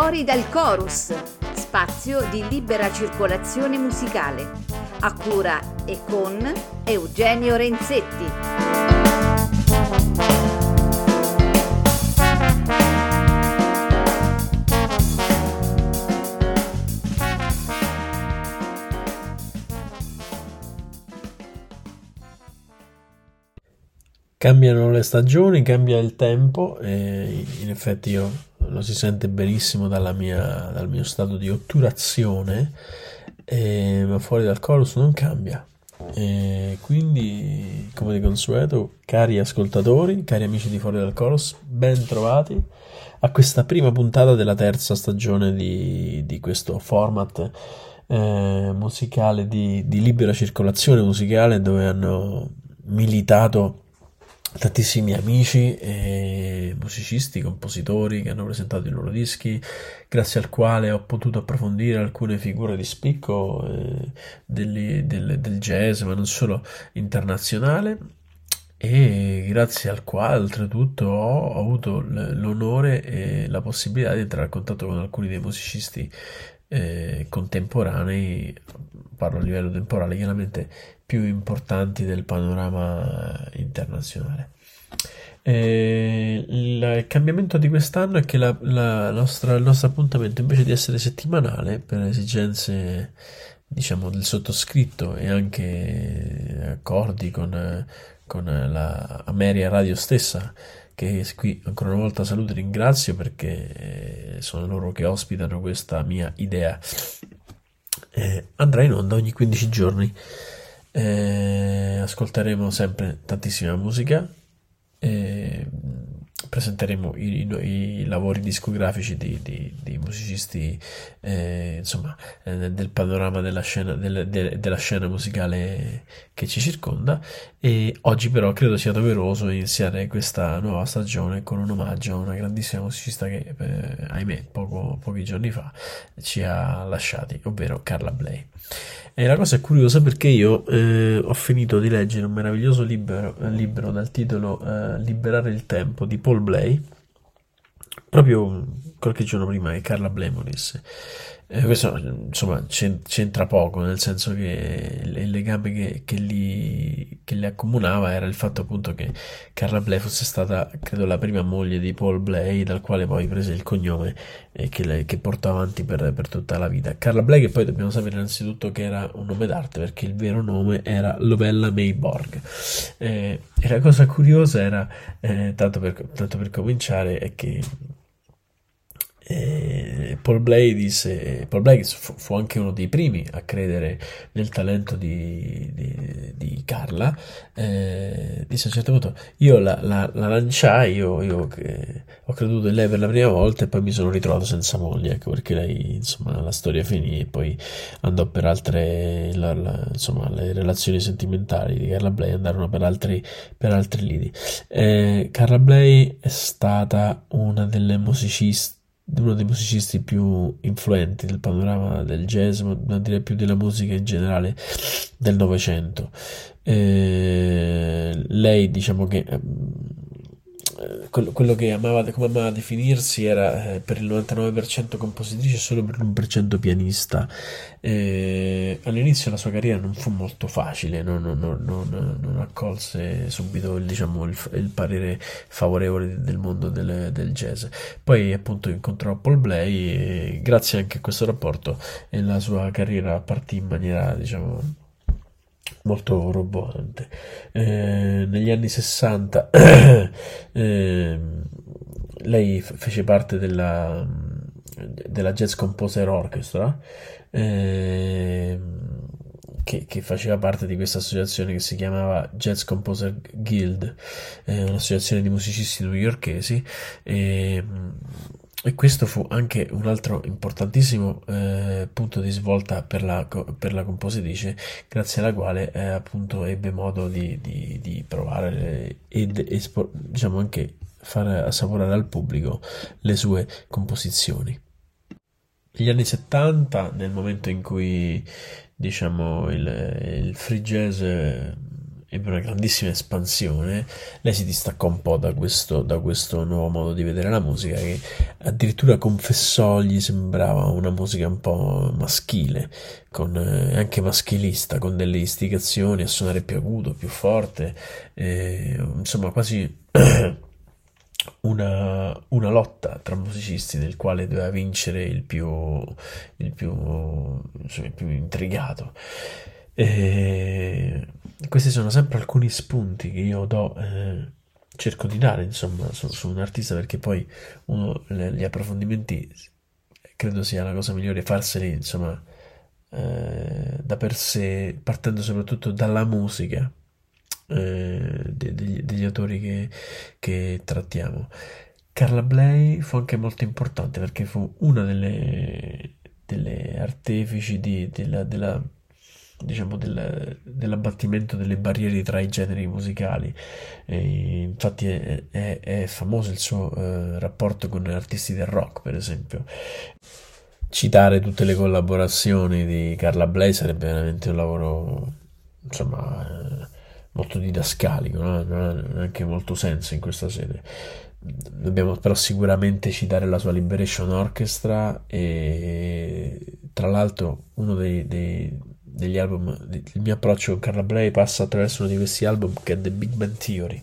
Fuori dal chorus, spazio di libera circolazione musicale, a cura e con Eugenio Renzetti. Cambiano le stagioni, cambia il tempo e in effetti io lo si sente benissimo mia, dal mio stato di otturazione, e, ma fuori dal chorus non cambia. E quindi, come di consueto, cari ascoltatori, cari amici di Fuori dal Chorus, ben trovati a questa prima puntata della terza stagione di, di questo format eh, musicale di, di libera circolazione musicale dove hanno militato tantissimi amici e musicisti, compositori che hanno presentato i loro dischi, grazie al quale ho potuto approfondire alcune figure di spicco eh, del, del, del jazz, ma non solo internazionale. E grazie al quale oltretutto ho avuto l'onore e la possibilità di entrare a contatto con alcuni dei musicisti eh, contemporanei, parlo a livello temporale chiaramente, più importanti del panorama internazionale. Eh, il cambiamento di quest'anno è che la, la nostra, il nostro appuntamento invece di essere settimanale per esigenze diciamo del sottoscritto e anche accordi con, con la Ameria Radio stessa che qui ancora una volta saluto e ringrazio perché eh, sono loro che ospitano questa mia idea eh, andrà in onda ogni 15 giorni eh, ascolteremo sempre tantissima musica. Eh, presenteremo i, i, i, lavori discografici di, di, di musicisti eh, insomma eh, del panorama della scena, del, de, della scena musicale che ci circonda. E oggi però credo sia doveroso iniziare questa nuova stagione con un omaggio a una grandissima musicista che eh, ahimè poco, pochi giorni fa ci ha lasciati ovvero Carla Bley. E la cosa è curiosa perché io eh, ho finito di leggere un meraviglioso libro, libro dal titolo eh, Liberare il tempo di Paul Blay, proprio qualche giorno prima che Carla Bley morisse. Eh, questo insomma c'entra poco, nel senso che il legame che, che, li, che li accomunava era il fatto appunto che Carla Bley fosse stata, credo, la prima moglie di Paul Blay, dal quale poi prese il cognome e che, lei, che portò avanti per, per, tutta la vita. Carla Bley, che poi dobbiamo sapere innanzitutto che era un nome d'arte, perché il vero nome era Lovella Mayborg. Eh, e la cosa curiosa era, eh, tanto, per, tanto per cominciare, è che e Paul Blay disse, Paul Blay fu, fu, anche uno dei primi a credere nel talento di, di, di Carla, eh, disse a un certo punto, io la, la, la lanciai, io, io ho creduto in lei per la prima volta e poi mi sono ritrovato senza moglie, ecco perché lei, insomma, la storia finì e poi andò per altre, la, insomma, le relazioni sentimentali di Carla Blay andarono per altri, per altri lidi. Eh, Carla Blay è stata una delle musiciste uno dei musicisti più influenti del panorama del jazz, ma direi più della musica in generale del Novecento. Eh, lei, diciamo che eh, quello, quello, che amava, come amava definirsi era eh, per il 99% compositrice e solo per l'1% pianista. Eh, all'inizio la sua carriera non fu molto facile, non, non, non, non accolse subito il, diciamo, il, il, parere favorevole del mondo del, del, jazz. Poi appunto incontrò Paul Blay e grazie anche a questo rapporto la sua carriera partì in maniera diciamo molto roboante. Eh, negli anni 60 eh, lei fece parte della, della Jazz Composer Orchestra. Eh, che, che, faceva parte di questa associazione che si chiamava Jazz Composer Guild, eh, un'associazione di musicisti newyorkesi. E, e questo fu anche un altro importantissimo eh, punto di svolta per la, per la, compositrice, grazie alla quale eh, appunto ebbe modo di, di, di provare ed espo, diciamo anche far assaporare al pubblico le sue composizioni. Negli anni 70, nel momento in cui diciamo il, il free jazz ebbe una grandissima espansione, lei si distaccò un po' da questo, da questo nuovo modo di vedere la musica che addirittura confessò gli sembrava una musica un po' maschile, con, eh, anche maschilista, con delle istigazioni a suonare più acuto, più forte, eh, insomma quasi una, una, lotta tra musicisti nel quale doveva vincere il più, il più, insomma, il più intrigato. E questi sono sempre alcuni spunti che io do, eh, cerco di dare insomma su, su, un artista perché poi uno, le, gli approfondimenti credo sia la cosa migliore farseli insomma eh, da per sé partendo soprattutto dalla musica eh, degli, degli, autori che, che trattiamo. Carla Bley fu anche molto importante perché fu una delle, delle artefici di, della, della, diciamo del, dell'abbattimento delle barriere tra i generi musicali. E infatti è, è, è, famoso il suo eh, rapporto con artisti del rock, per esempio. Citare tutte le collaborazioni di Carla Bley sarebbe veramente un lavoro, insomma, eh, molto didascalico, no? non ha neanche molto senso in questa sede. Dobbiamo però sicuramente citare la sua Liberation Orchestra e tra l'altro uno dei, dei, degli album, il mio approccio con Carla Bley passa attraverso uno di questi album che è The Big Bang Theory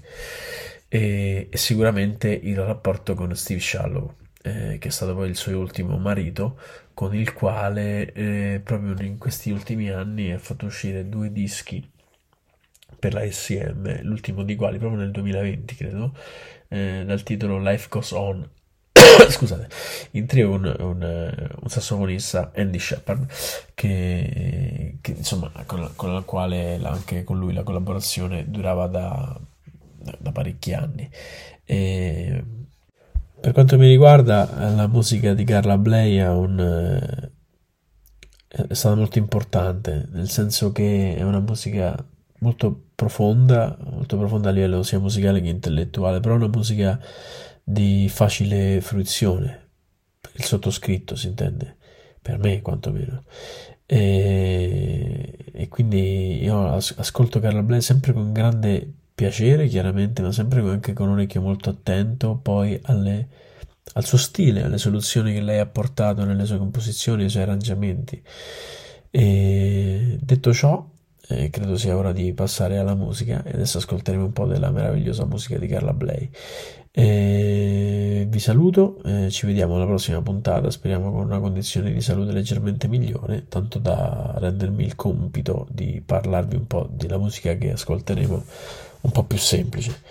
e, e sicuramente il rapporto con Steve Shallow. Eh, che è stato poi il suo ultimo marito, con il quale eh, proprio in questi ultimi anni ha fatto uscire due dischi per la SM, l'ultimo di quali proprio nel 2020 credo, eh, dal titolo Life Goes On. Scusate, in trio un, un, un, sassofonista Andy Shepard che, che insomma con con la quale anche con lui la collaborazione durava da, da, parecchi anni. E, per quanto mi riguarda, la musica di Carla Bley è, un, è stata molto importante, nel senso che è una musica molto profonda, molto profonda a livello sia musicale che intellettuale, però una musica di facile fruizione, il sottoscritto si intende, per me quantomeno. E, e quindi io ascolto Carla Bley sempre con grande piacere, chiaramente, ma sempre anche con un orecchio molto attento poi alle, al suo stile, alle soluzioni che lei ha portato nelle sue composizioni, nei suoi arrangiamenti. E detto ciò, eh, credo sia ora di passare alla musica e adesso ascolteremo un po' della meravigliosa musica di Carla Bley. Eh, vi saluto, eh, ci vediamo alla prossima puntata, speriamo con una condizione di salute leggermente migliore, tanto da rendermi il compito di parlarvi un po' della musica che ascolteremo un po' più semplice.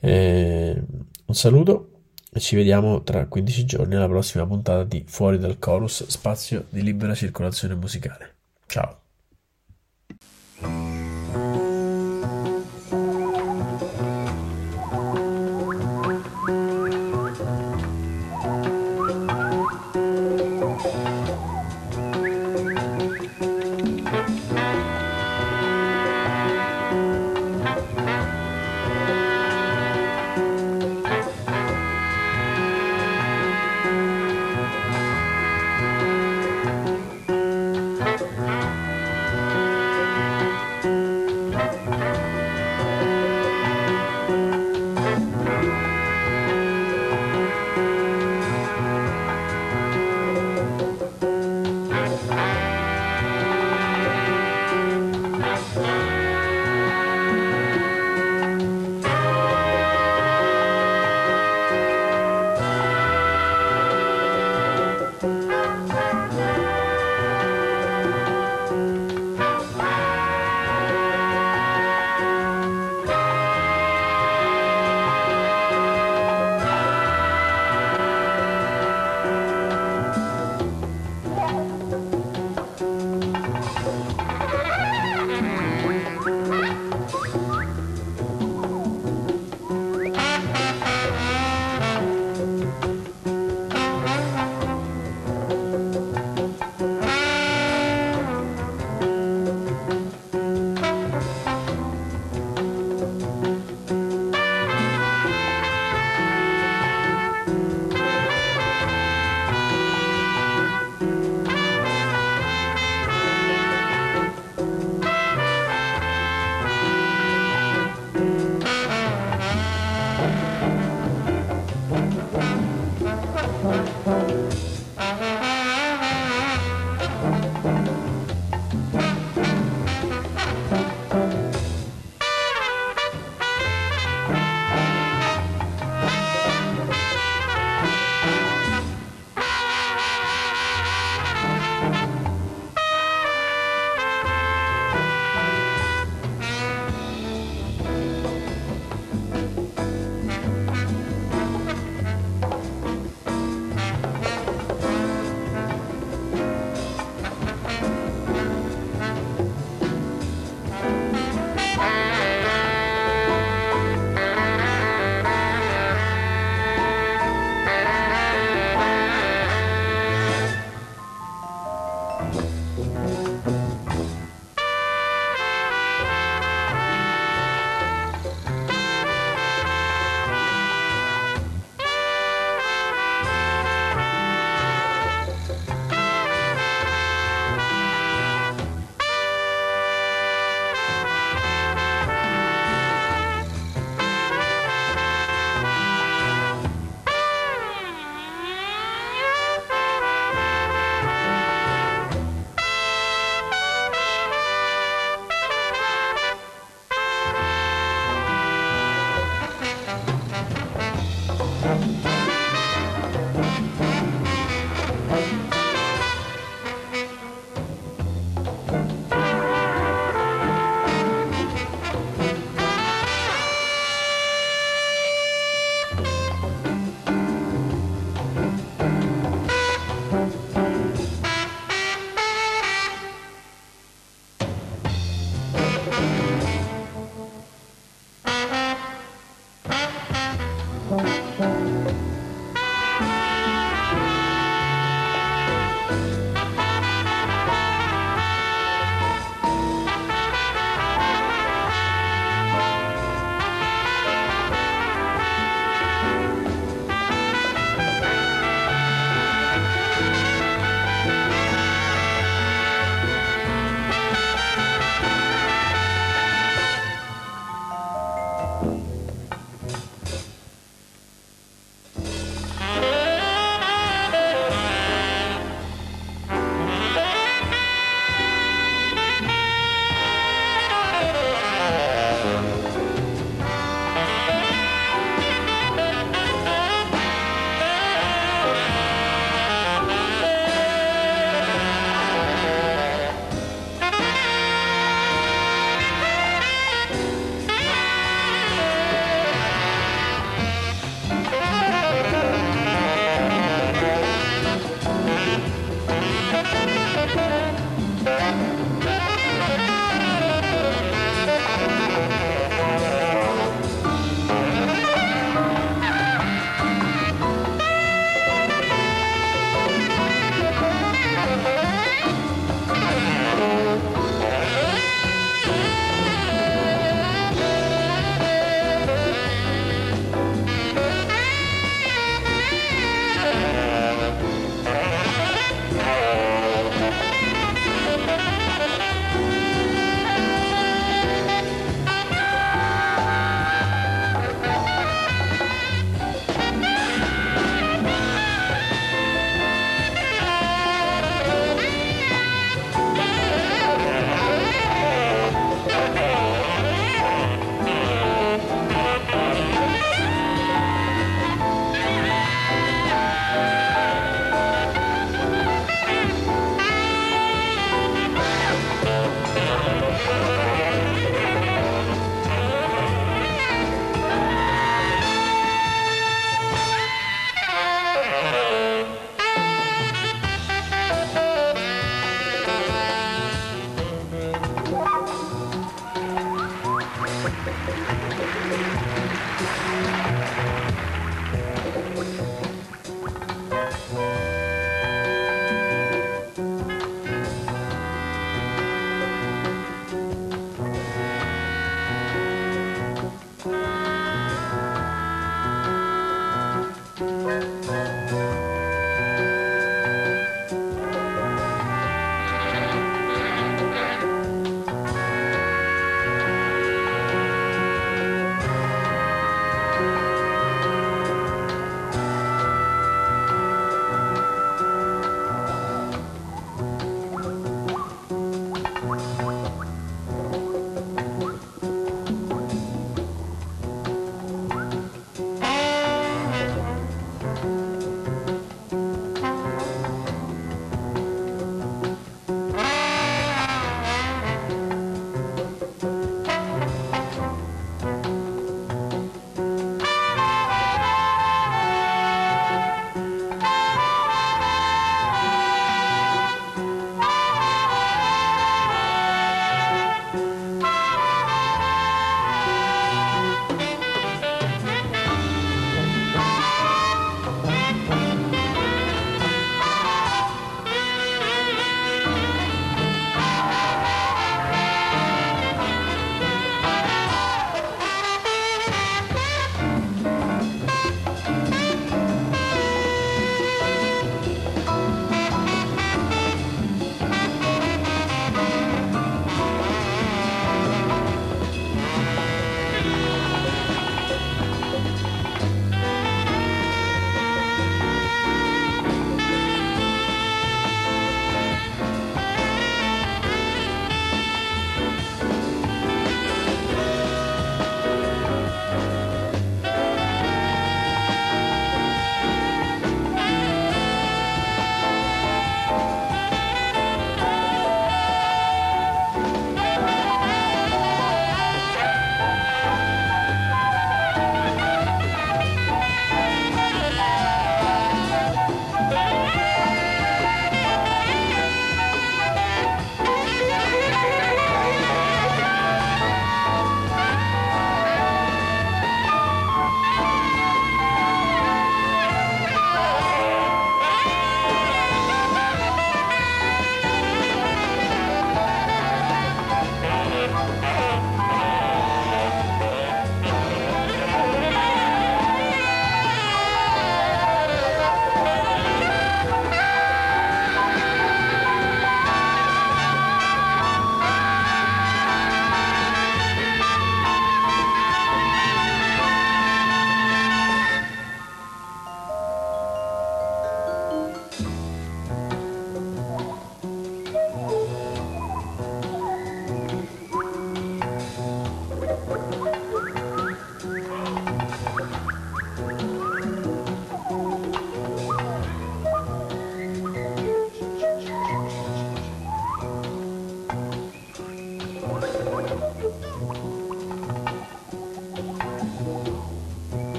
Eh, un saluto e ci vediamo tra 15 giorni alla prossima puntata di Fuori dal Chorus, spazio di libera circolazione musicale. Ciao!